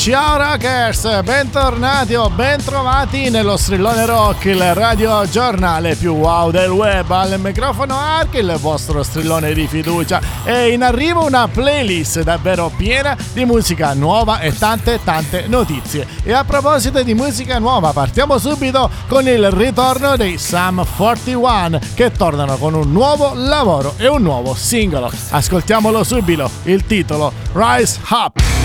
Ciao rockers, bentornati o bentrovati nello strillone rock, il radio giornale più wow del web. Al microfono Ark, il vostro strillone di fiducia. E in arrivo una playlist davvero piena di musica nuova e tante tante notizie. E a proposito di musica nuova, partiamo subito con il ritorno dei Sum 41 che tornano con un nuovo lavoro e un nuovo singolo. Ascoltiamolo subito, il titolo Rise Up.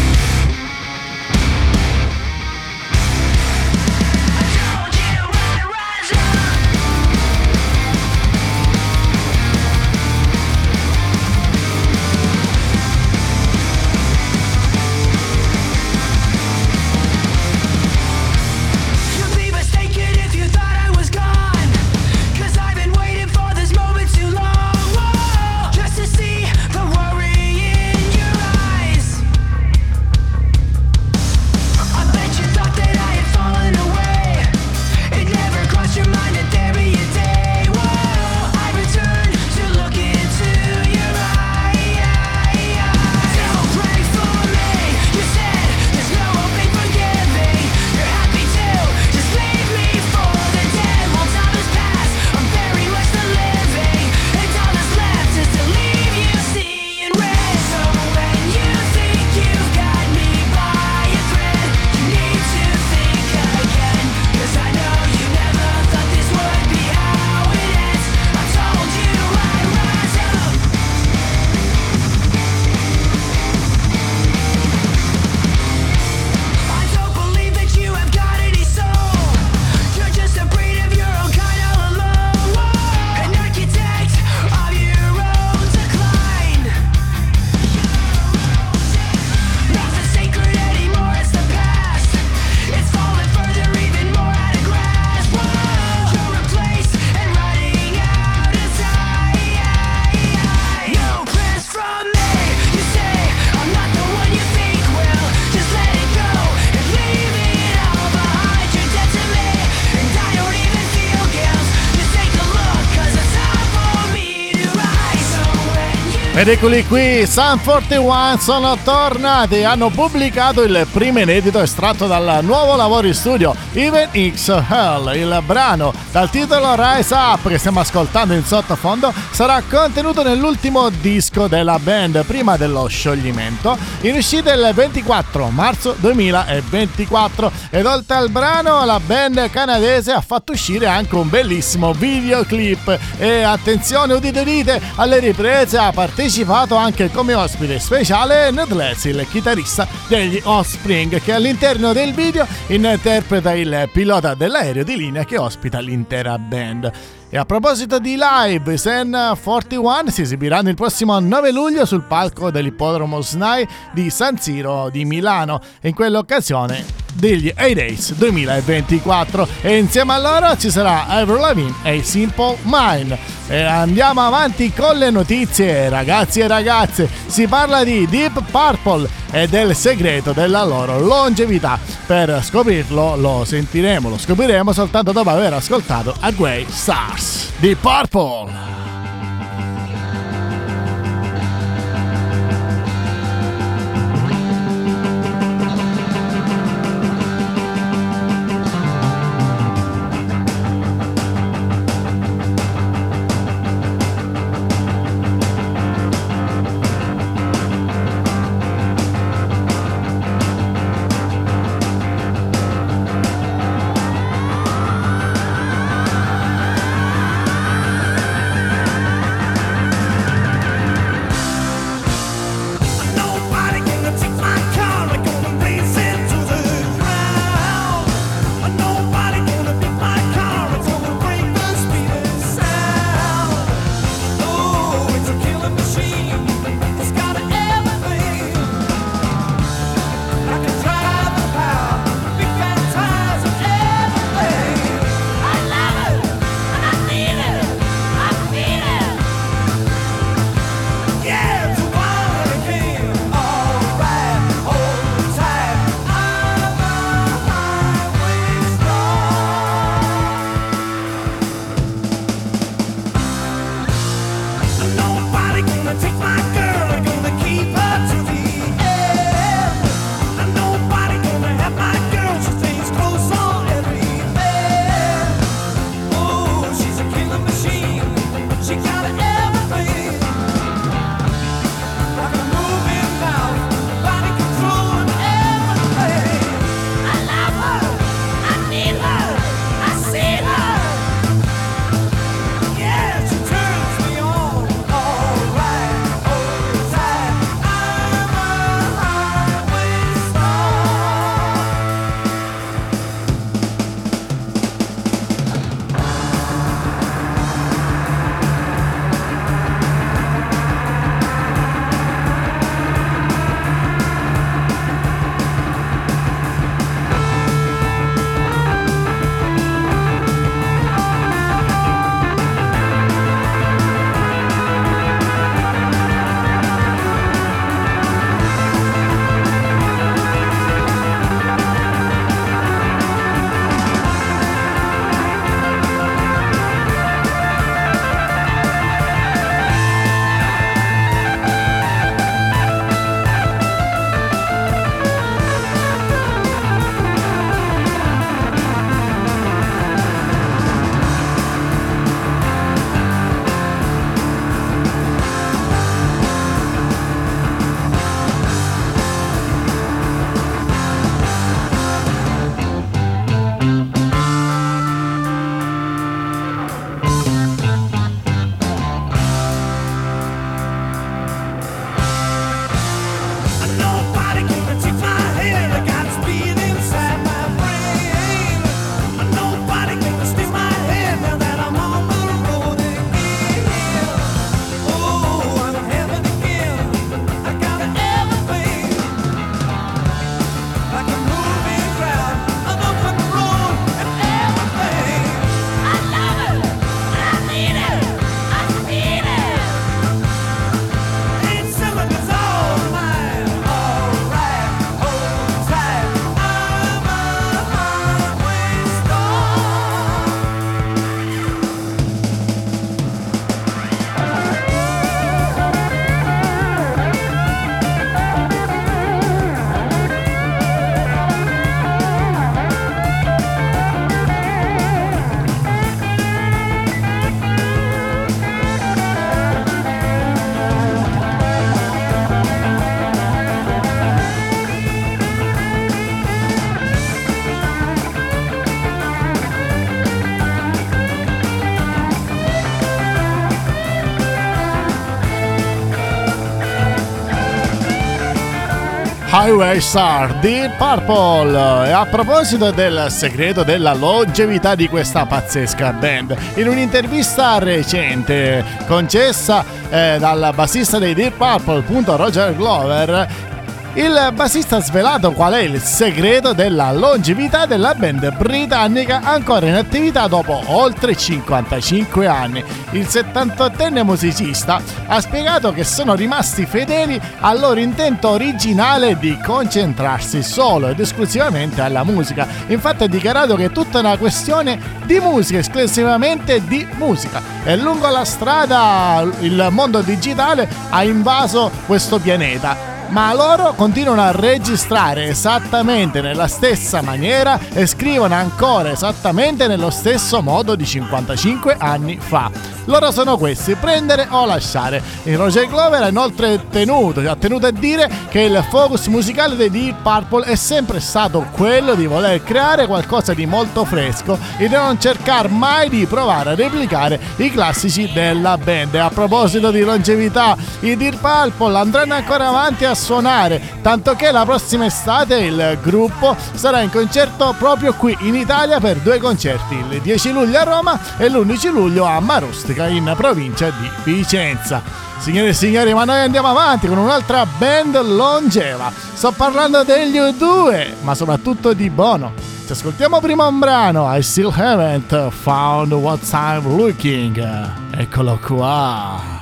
Ed eccoli qui, Sun 41 sono tornati, hanno pubblicato il primo inedito estratto dal nuovo lavoro in studio, Even X Hell. Il brano dal titolo Rise Up che stiamo ascoltando in sottofondo sarà contenuto nell'ultimo disco della band prima dello scioglimento, in uscita il 24 marzo 2024 ed oltre al brano la band canadese ha fatto uscire anche un bellissimo videoclip. E attenzione udite udite alle riprese a partire partecipato anche come ospite speciale Ned Leslie, il chitarrista degli Offspring, che all'interno del video interpreta il pilota dell'aereo di linea che ospita l'intera band. E a proposito di live, Sen 41 si esibiranno il prossimo 9 luglio sul palco dell'ippodromo SNAI di San Siro di Milano. In quell'occasione degli A-Days 2024 e insieme a loro ci sarà Avril Lavigne e Simple Mind. E andiamo avanti con le notizie, ragazzi e ragazze. Si parla di Deep Purple e del segreto della loro longevità. Per scoprirlo lo sentiremo, lo scopriremo soltanto dopo aver ascoltato a Grey Stars. Deep Purple. Highway Star di Purple. E a proposito del segreto della longevità di questa pazzesca band, in un'intervista recente concessa eh, dal bassista dei Deep Purple, appunto Roger Glover, il bassista ha svelato qual è il segreto della longevità della band britannica ancora in attività dopo oltre 55 anni. Il 78enne musicista ha spiegato che sono rimasti fedeli al loro intento originale di concentrarsi solo ed esclusivamente alla musica. Infatti ha dichiarato che è tutta una questione di musica, esclusivamente di musica. E lungo la strada il mondo digitale ha invaso questo pianeta ma loro continuano a registrare esattamente nella stessa maniera e scrivono ancora esattamente nello stesso modo di 55 anni fa. Loro sono questi, prendere o lasciare. Il Roger Glover ha inoltre tenuto, ha tenuto a dire che il focus musicale dei Deep Purple è sempre stato quello di voler creare qualcosa di molto fresco e di non cercare mai di provare a replicare i classici della band. E a proposito di longevità, i Deep Purple andranno ancora avanti a suonare, tanto che la prossima estate il gruppo sarà in concerto proprio qui in Italia per due concerti, il 10 luglio a Roma e l'11 luglio a Marustica in provincia di Vicenza. Signore e signori, ma noi andiamo avanti con un'altra band longeva. Sto parlando degli U2, ma soprattutto di Bono. Ci ascoltiamo prima un brano, I Still Haven't Found What I'm Looking. Eccolo qua.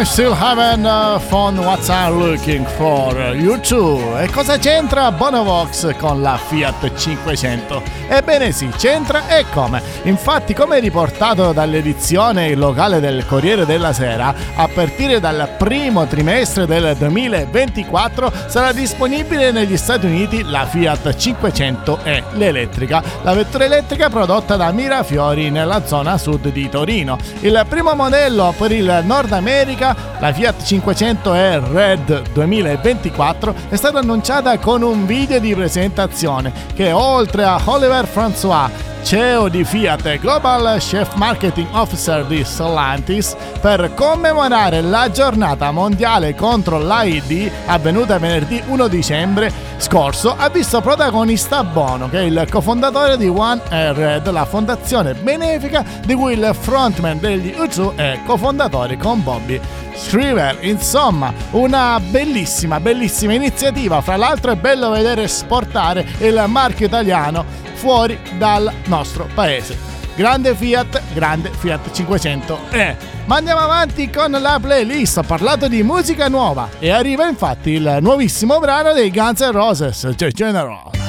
I'm still having uh, fun what I'm looking for. You too. E cosa c'entra Bonovox con la Fiat 500? Ebbene sì, c'entra e come. Infatti, come riportato dall'edizione locale del Corriere della Sera, a partire dal primo trimestre del 2024 sarà disponibile negli Stati Uniti la Fiat 500e, l'elettrica, la vettura elettrica prodotta da Mirafiori nella zona sud di Torino. Il primo modello per il Nord America la Fiat 500e Red 2024 è stata annunciata con un video di presentazione che oltre a Oliver François CEO di Fiat e Global Chef Marketing Officer di Stellantis, per commemorare la giornata mondiale contro l'AID avvenuta venerdì 1 dicembre scorso, ha visto protagonista Bono, che è il cofondatore di One Air la fondazione benefica di cui il frontman degli U2 è cofondatore con Bobby Shriver. Insomma, una bellissima, bellissima iniziativa. Fra l'altro è bello vedere esportare il marchio italiano fuori dal nostro paese. Grande Fiat, grande Fiat 500 e ma andiamo avanti con la playlist, ho parlato di musica nuova e arriva infatti il nuovissimo brano dei Guns N' Roses, The General.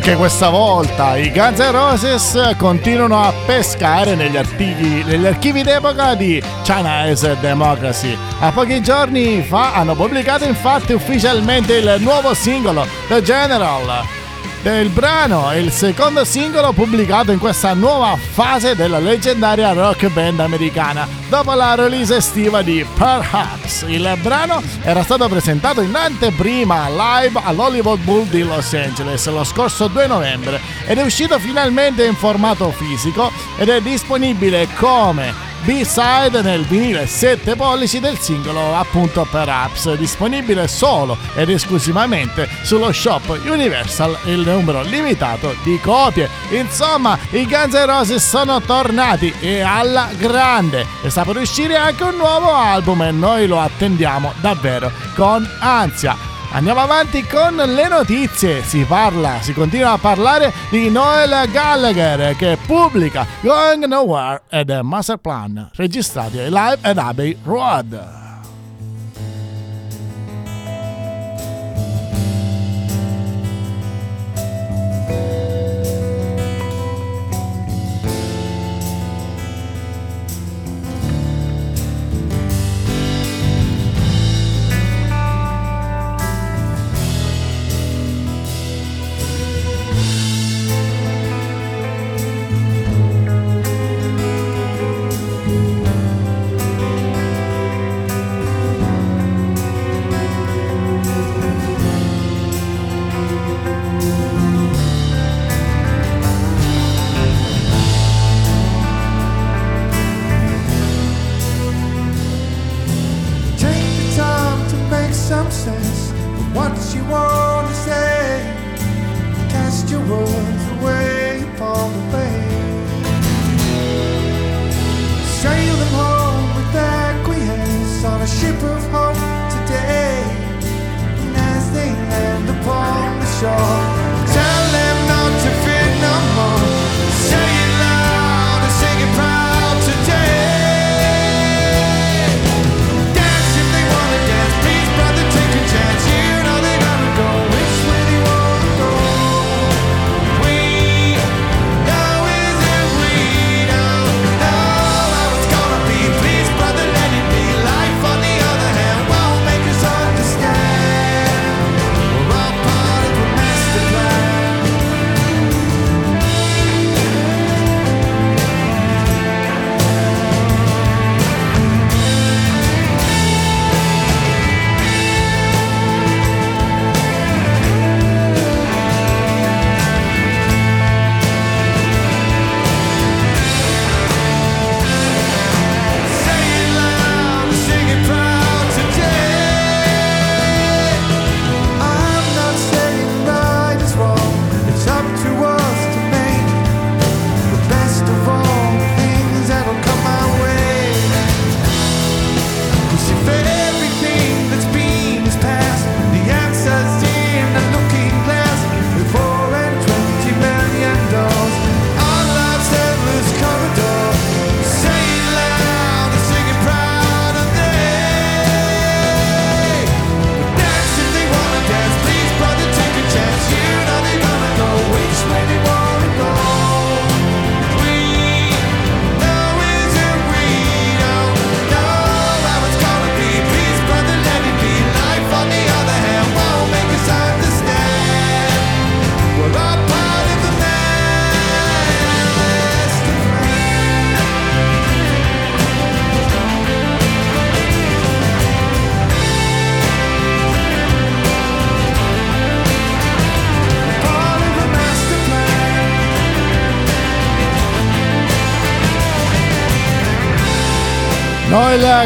Anche questa volta i Guns N' Roses continuano a pescare negli archivi, negli archivi d'epoca di Chinese Democracy. A pochi giorni fa hanno pubblicato infatti ufficialmente il nuovo singolo The General del brano, il secondo singolo pubblicato in questa nuova fase della leggendaria rock band americana, dopo la release estiva di Perhaps. Il brano era stato presentato in anteprima live all'Hollywood Bowl di Los Angeles lo scorso 2 novembre ed è uscito finalmente in formato fisico ed è disponibile come B-side nel vinile 7 pollici del singolo appunto per apps, disponibile solo ed esclusivamente sullo shop Universal, il numero limitato di copie. Insomma, i Guns N' Roses sono tornati e alla grande e sta per uscire anche un nuovo album e noi lo attendiamo davvero con ansia. Andiamo avanti con le notizie. Si parla, si continua a parlare di Noel Gallagher che pubblica Going Nowhere ed Master Plan registrati live ad Abbey Road.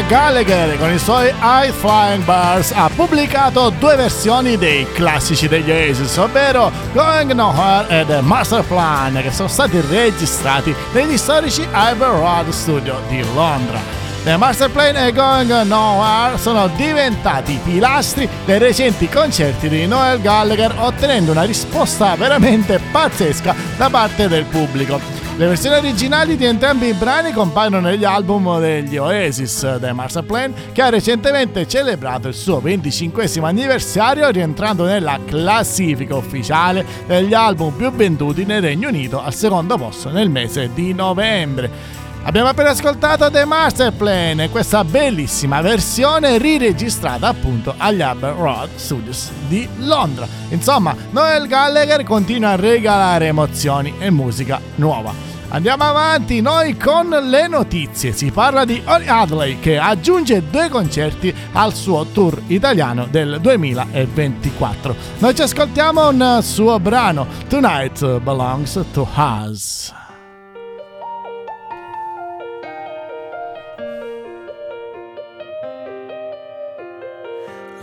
Gallagher con i suoi High Flying Bars ha pubblicato due versioni dei classici degli Oasis, ovvero Going Nowhere ed Master Plan, che sono stati registrati negli storici Ivor Road Studio di Londra. The Master Plan e Going Nowhere sono diventati pilastri dei recenti concerti di Noel Gallagher ottenendo una risposta veramente pazzesca da parte del pubblico. Le versioni originali di entrambi i brani compaiono negli album degli Oasis, The Master Plan, che ha recentemente celebrato il suo 25 anniversario rientrando nella classifica ufficiale degli album più venduti nel Regno Unito al secondo posto nel mese di novembre. Abbiamo appena ascoltato The Master Plan, questa bellissima versione riregistrata appunto agli Abbey Road Studios di Londra. Insomma, Noel Gallagher continua a regalare emozioni e musica nuova. Andiamo avanti noi con le notizie. Si parla di Oli Adley che aggiunge due concerti al suo tour italiano del 2024. Noi ci ascoltiamo un suo brano Tonight Belongs to Us.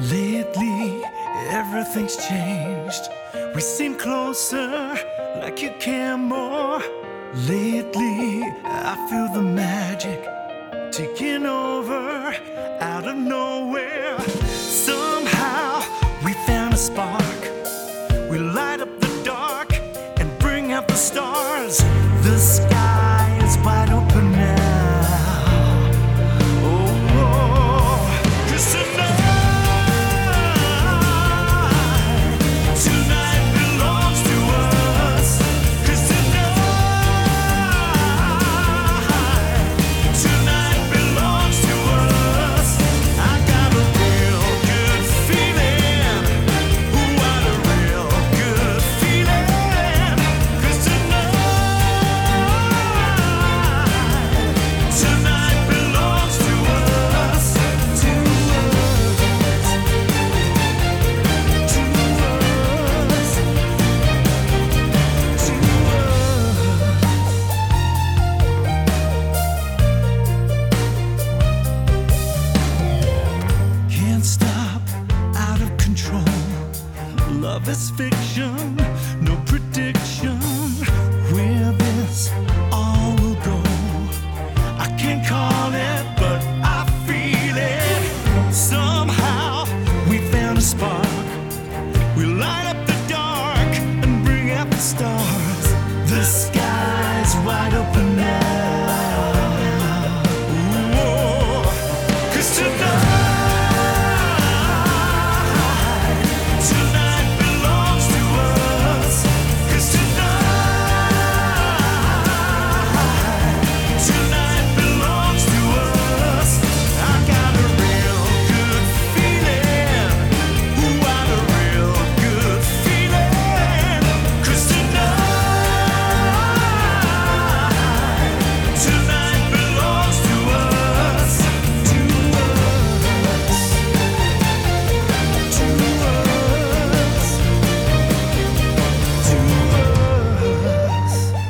Lately, everything's changed. We seem closer, like you care more. Lately, I feel the magic taking over out of nowhere. Somehow, we found a spark. We light up the dark and bring out the stars.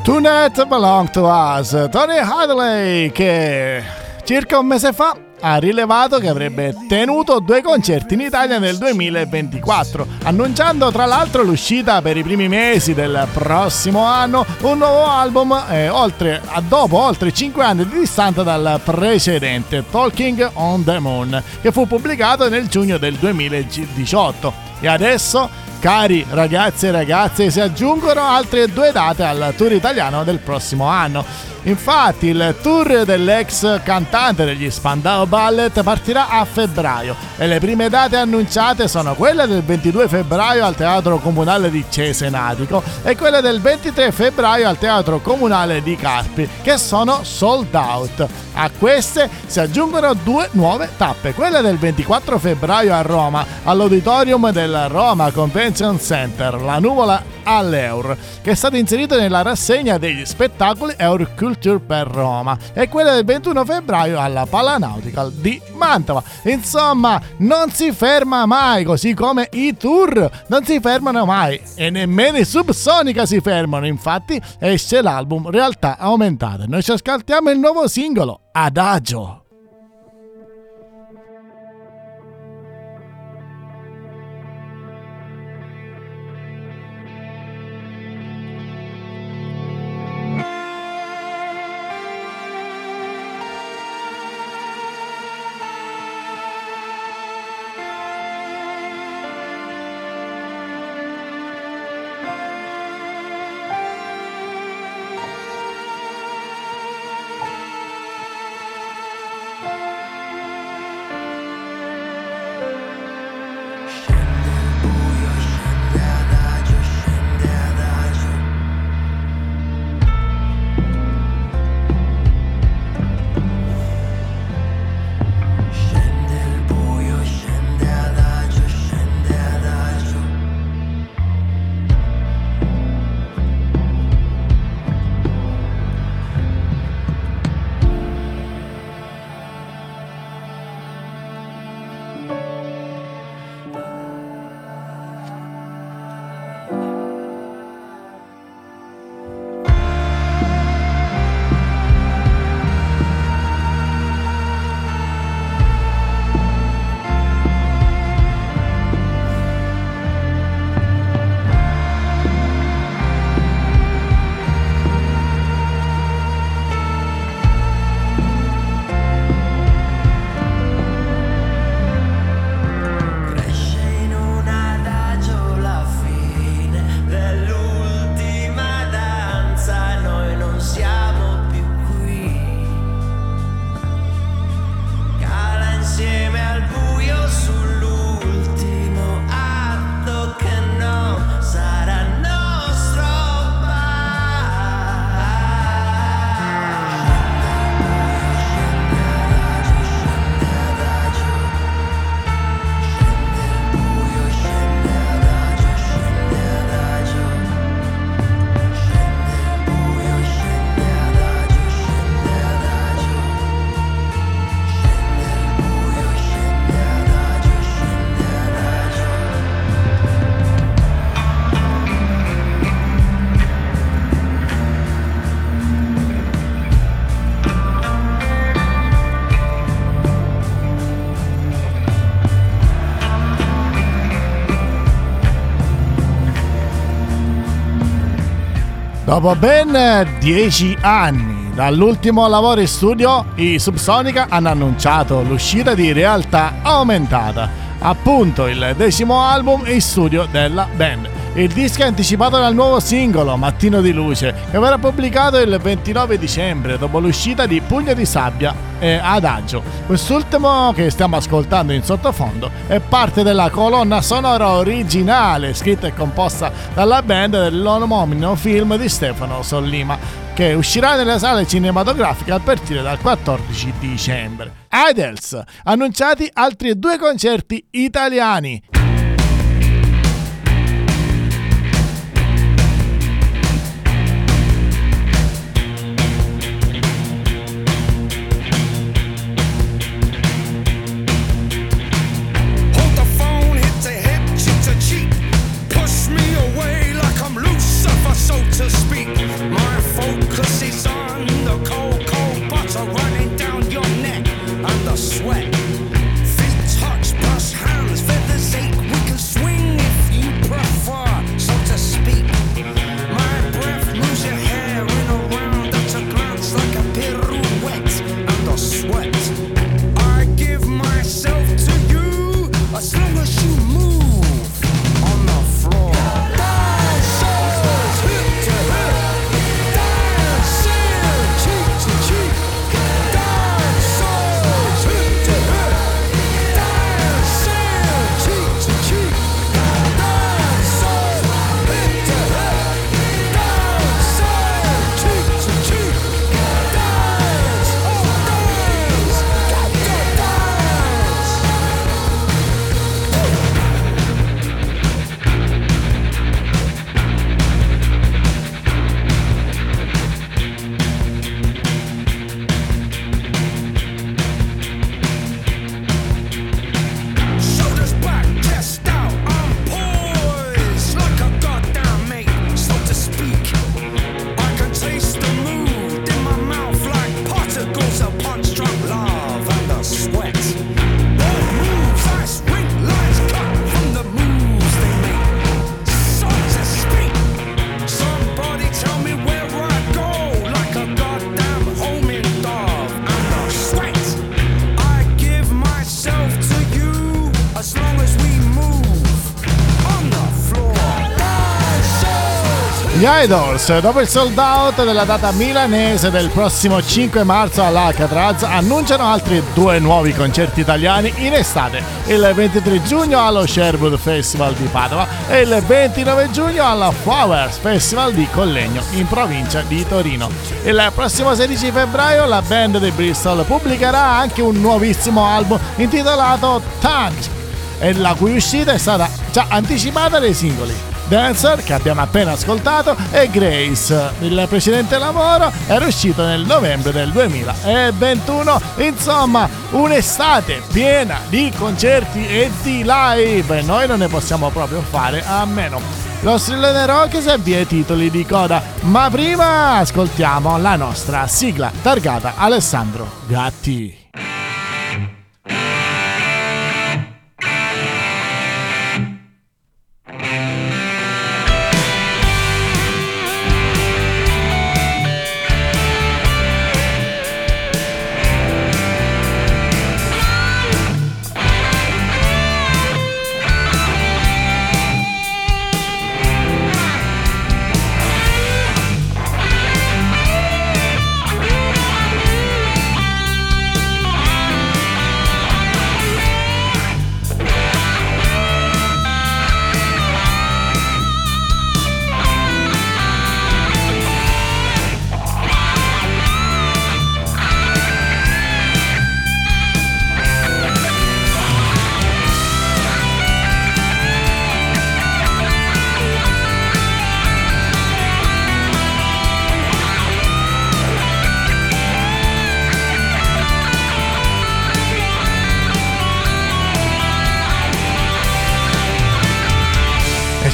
Tonight Belong to Us. Tony Hadley che circa un mese fa ha rilevato che avrebbe tenuto due concerti in Italia nel 2024, annunciando tra l'altro l'uscita per i primi mesi del prossimo anno un nuovo album eh, oltre, dopo oltre 5 anni di distanza dal precedente, Talking on the Moon, che fu pubblicato nel giugno del 2018. E adesso Cari ragazzi e ragazze, si aggiungono altre due date al tour italiano del prossimo anno. Infatti il tour dell'ex cantante degli Spandau Ballet partirà a febbraio e le prime date annunciate sono quelle del 22 febbraio al Teatro Comunale di Cesenatico e quelle del 23 febbraio al Teatro Comunale di Carpi, che sono sold out. A queste si aggiungono due nuove tappe, quelle del 24 febbraio a Roma, all'auditorium del Roma Convention Center, la nuvola all'Eur, che è stato inserito nella rassegna degli spettacoli Eur Culture per Roma, e quella del 21 febbraio alla Palanautical di Mantova. Insomma, non si ferma mai, così come i tour non si fermano mai, e nemmeno i Subsonica si fermano, infatti esce l'album Realtà Aumentate. Noi ci ascoltiamo il nuovo singolo, Adagio. Dopo ben dieci anni dall'ultimo lavoro in studio, i Subsonica hanno annunciato l'uscita di Realtà Aumentata, appunto il decimo album in studio della band. Il disco è anticipato dal nuovo singolo Mattino di Luce che verrà pubblicato il 29 dicembre dopo l'uscita di Pugno di Sabbia e Adagio. Quest'ultimo che stiamo ascoltando in sottofondo è parte della colonna sonora originale scritta e composta dalla band dell'omonimo film di Stefano Sollima che uscirà nelle sale cinematografiche a partire dal 14 dicembre. Idols, annunciati altri due concerti italiani. Gli Idols, dopo il sold out della data milanese del prossimo 5 marzo all'Alcatraz, annunciano altri due nuovi concerti italiani in estate, il 23 giugno allo Sherwood Festival di Padova e il 29 giugno alla Flowers Festival di Collegno, in provincia di Torino. Il prossimo 16 febbraio la band di Bristol pubblicherà anche un nuovissimo album intitolato Tanks, e la cui uscita è stata già anticipata dai singoli. Dancer che abbiamo appena ascoltato e Grace. Il precedente lavoro era uscito nel novembre del 2021. Insomma, un'estate piena di concerti e di live. Noi non ne possiamo proprio fare a meno. Lo strillone rock si avvia ai titoli di coda, ma prima ascoltiamo la nostra sigla targata Alessandro Gatti.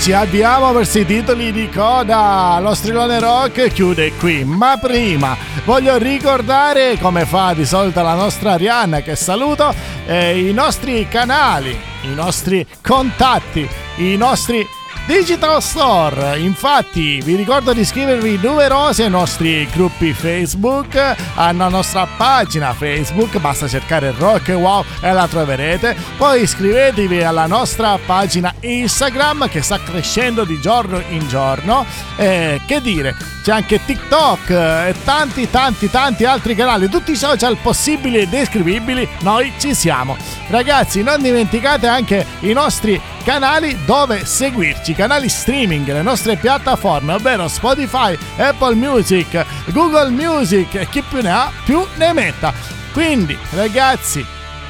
Ci avviamo verso i titoli di coda. Lo strilone rock chiude qui, ma prima voglio ricordare, come fa di solito la nostra Arianna, che saluto, eh, i nostri canali, i nostri contatti, i nostri Digital Store. Infatti, vi ricordo di iscrivervi numerosi ai nostri gruppi Facebook, alla nostra pagina Facebook, basta cercare Rock Wow e la troverete. Poi iscrivetevi alla nostra pagina Instagram che sta crescendo di giorno in giorno. E che dire, c'è anche TikTok e tanti tanti tanti altri canali, tutti i social possibili e descrivibili, noi ci siamo. Ragazzi, non dimenticate anche i nostri canali dove seguirci, canali streaming, le nostre piattaforme, ovvero Spotify, Apple Music, Google Music chi più ne ha più ne metta. Quindi, ragazzi,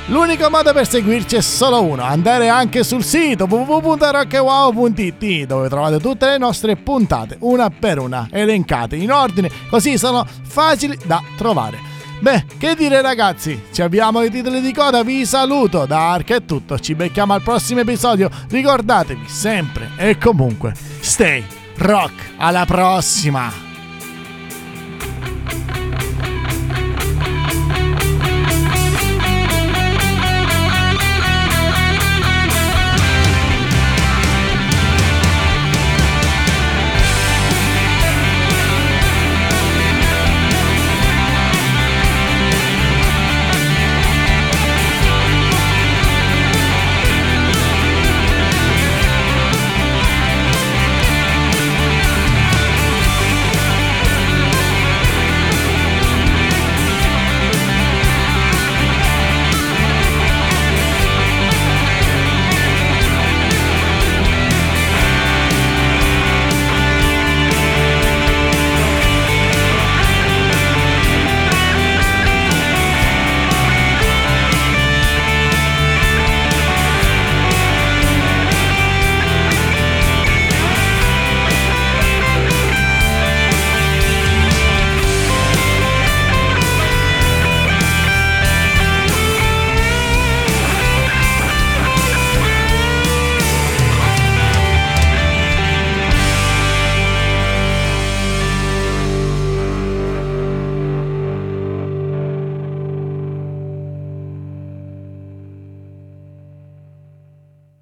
L'unico modo per seguirci è solo uno, andare anche sul sito www.rockwow.it dove trovate tutte le nostre puntate, una per una, elencate in ordine, così sono facili da trovare. Beh, che dire ragazzi, ci abbiamo i titoli di coda, vi saluto, da Arca è tutto, ci becchiamo al prossimo episodio, ricordatevi sempre e comunque, stay rock, alla prossima!